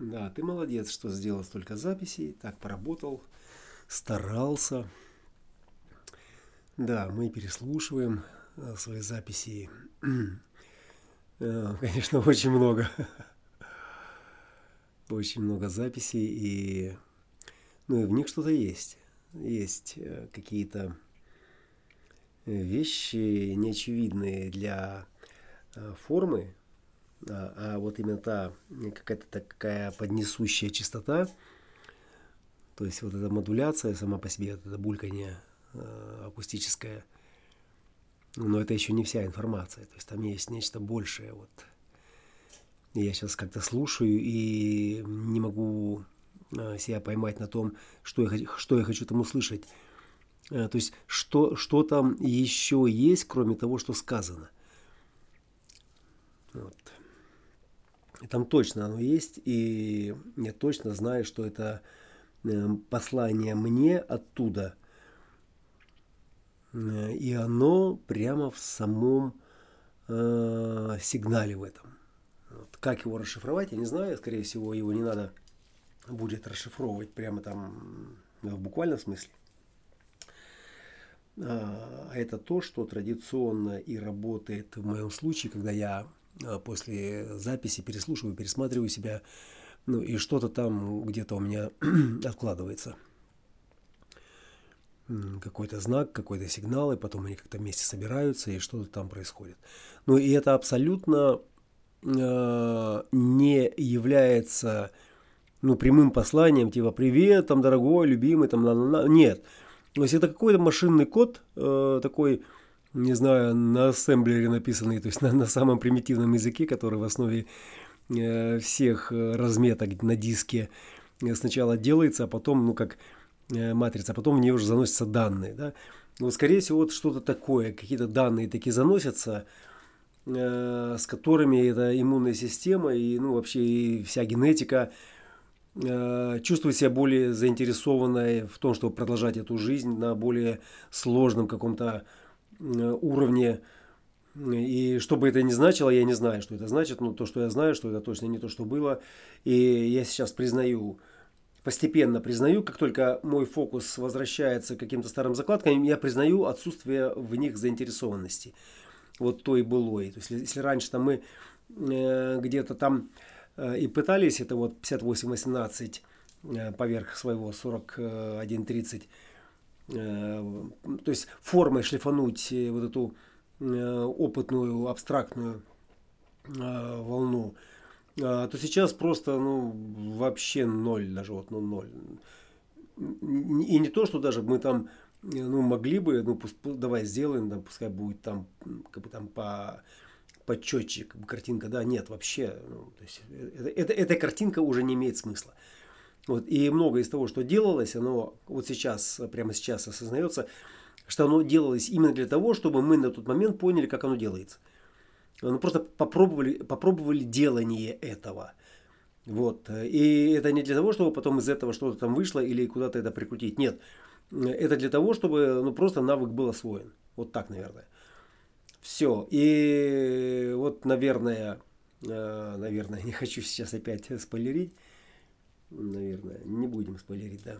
Да, ты молодец, что сделал столько записей, так поработал, старался. Да, мы переслушиваем э, свои записи. Э, конечно, очень много. Очень много записей, и, ну, и в них что-то есть. Есть э, какие-то вещи неочевидные для формы, а, а вот именно та какая-то такая поднесущая частота, то есть вот эта модуляция сама по себе, это бульканье э, акустическое, но это еще не вся информация, то есть там есть нечто большее. Вот. я сейчас как-то слушаю и не могу э, себя поймать на том, что я, что я хочу там услышать. То есть что, что там еще есть, кроме того, что сказано. Вот. Там точно оно есть, и я точно знаю, что это э, послание мне оттуда. Э, и оно прямо в самом э, сигнале в этом. Вот. Как его расшифровать, я не знаю. Скорее всего, его не надо будет расшифровывать прямо там в буквальном смысле. А это то, что традиционно и работает в моем случае, когда я а, после записи переслушиваю, пересматриваю себя, ну и что-то там где-то у меня откладывается. Какой-то знак, какой-то сигнал, и потом они как-то вместе собираются, и что-то там происходит. Ну и это абсолютно э, не является ну, прямым посланием, типа «Привет, там, дорогой, любимый, там, -на». нет. То есть это какой-то машинный код э, такой, не знаю, на ассемблере написанный, то есть на, на самом примитивном языке, который в основе э, всех э, разметок на диске э, сначала делается, а потом, ну, как э, матрица, а потом в нее уже заносятся данные, да. Вот, скорее всего, вот что-то такое, какие-то данные такие заносятся, э, с которыми эта иммунная система и, ну, вообще и вся генетика э, чувствует себя более заинтересованной в том, чтобы продолжать эту жизнь на более сложном каком-то уровне. И что бы это ни значило, я не знаю, что это значит, но то, что я знаю, что это точно не то, что было. И я сейчас признаю, постепенно признаю, как только мой фокус возвращается к каким-то старым закладкам, я признаю отсутствие в них заинтересованности. Вот той былой. То есть, если раньше там мы э, где-то там э, и пытались, это вот 58-18 э, поверх своего 41-30, Э, то есть формой шлифануть э, вот эту э, опытную, абстрактную волну, то сейчас просто ну, вообще ноль, даже вот ну, ноль. И не то, что даже мы там ну, могли бы, ну, пусть, давай сделаем, да, пускай будет там, как бы там по почетче как бы, картинка, да, нет, вообще, ну, то есть, это, это, эта картинка уже не имеет смысла. Вот, и многое из того, что делалось, оно вот сейчас, прямо сейчас осознается, что оно делалось именно для того, чтобы мы на тот момент поняли, как оно делается. Ну, просто попробовали, попробовали делание этого. Вот. И это не для того, чтобы потом из этого что-то там вышло или куда-то это прикрутить. Нет. Это для того, чтобы ну, просто навык был освоен. Вот так, наверное. Все. И вот, наверное, э, наверное, не хочу сейчас опять спойлерить наверное, не будем спойлерить, да.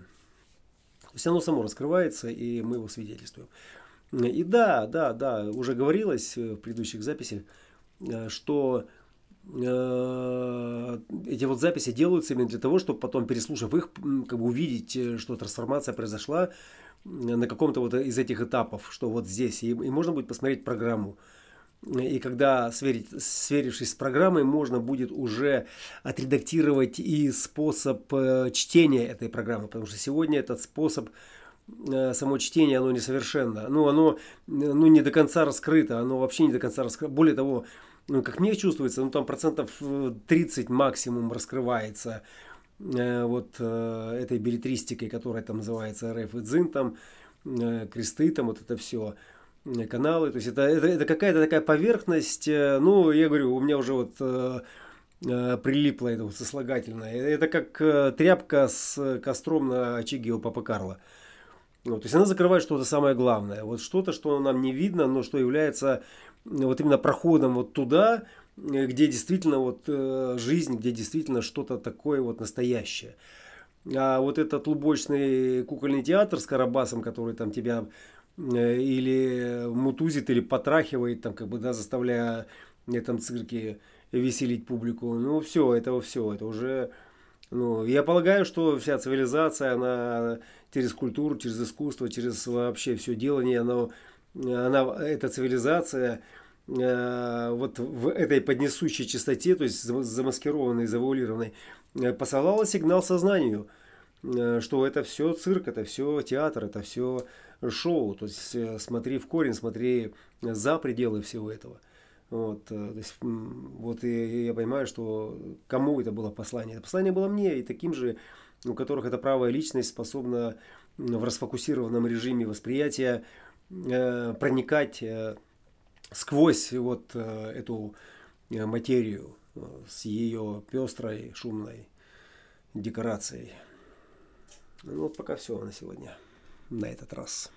Есть оно само раскрывается, и мы его свидетельствуем. И да, да, да, уже говорилось в предыдущих записях, э, что э, эти вот записи делаются именно для того, чтобы потом, переслушав их, как бы увидеть, э, что трансформация произошла на каком-то вот из этих этапов, что вот здесь. И, и можно будет посмотреть программу. И когда, сверить, сверившись с программой, можно будет уже отредактировать и способ э, чтения этой программы. Потому что сегодня этот способ э, само чтение, оно несовершенно. Ну, оно ну, не до конца раскрыто, оно вообще не до конца раскрыто. Более того, ну, как мне чувствуется, ну, там процентов 30 максимум раскрывается э, вот э, этой билетристикой, которая там называется РФ и ДЗИН, там э, кресты, там вот это все каналы. То есть это, это, это какая-то такая поверхность. Э, ну, я говорю, у меня уже вот э, э, прилипло это вот сослагательное. Это как тряпка с костром на очаге у Папа Карла. Вот, то есть она закрывает что-то самое главное. Вот что-то, что нам не видно, но что является вот именно проходом вот туда, где действительно вот жизнь, где действительно что-то такое вот настоящее. А вот этот лубочный кукольный театр с Карабасом, который там тебя или мутузит, или потрахивает, там, как бы, да, заставляя в этом цирке веселить публику. Ну, все, это все, это уже... Ну, я полагаю, что вся цивилизация, она через культуру, через искусство, через вообще все делание, она, она, эта цивилизация, Э, вот в этой поднесущей частоте, то есть замаскированной, завуалированной, э, посылала сигнал сознанию, э, что это все цирк, это все театр, это все шоу. То есть смотри в корень, смотри за пределы всего этого. Вот, то есть, вот и я понимаю, что кому это было послание. Это послание было мне и таким же, у которых эта правая личность способна в расфокусированном режиме восприятия проникать сквозь вот э, эту э, материю э, с ее пестрой, шумной декорацией. Ну вот пока все на сегодня, на этот раз.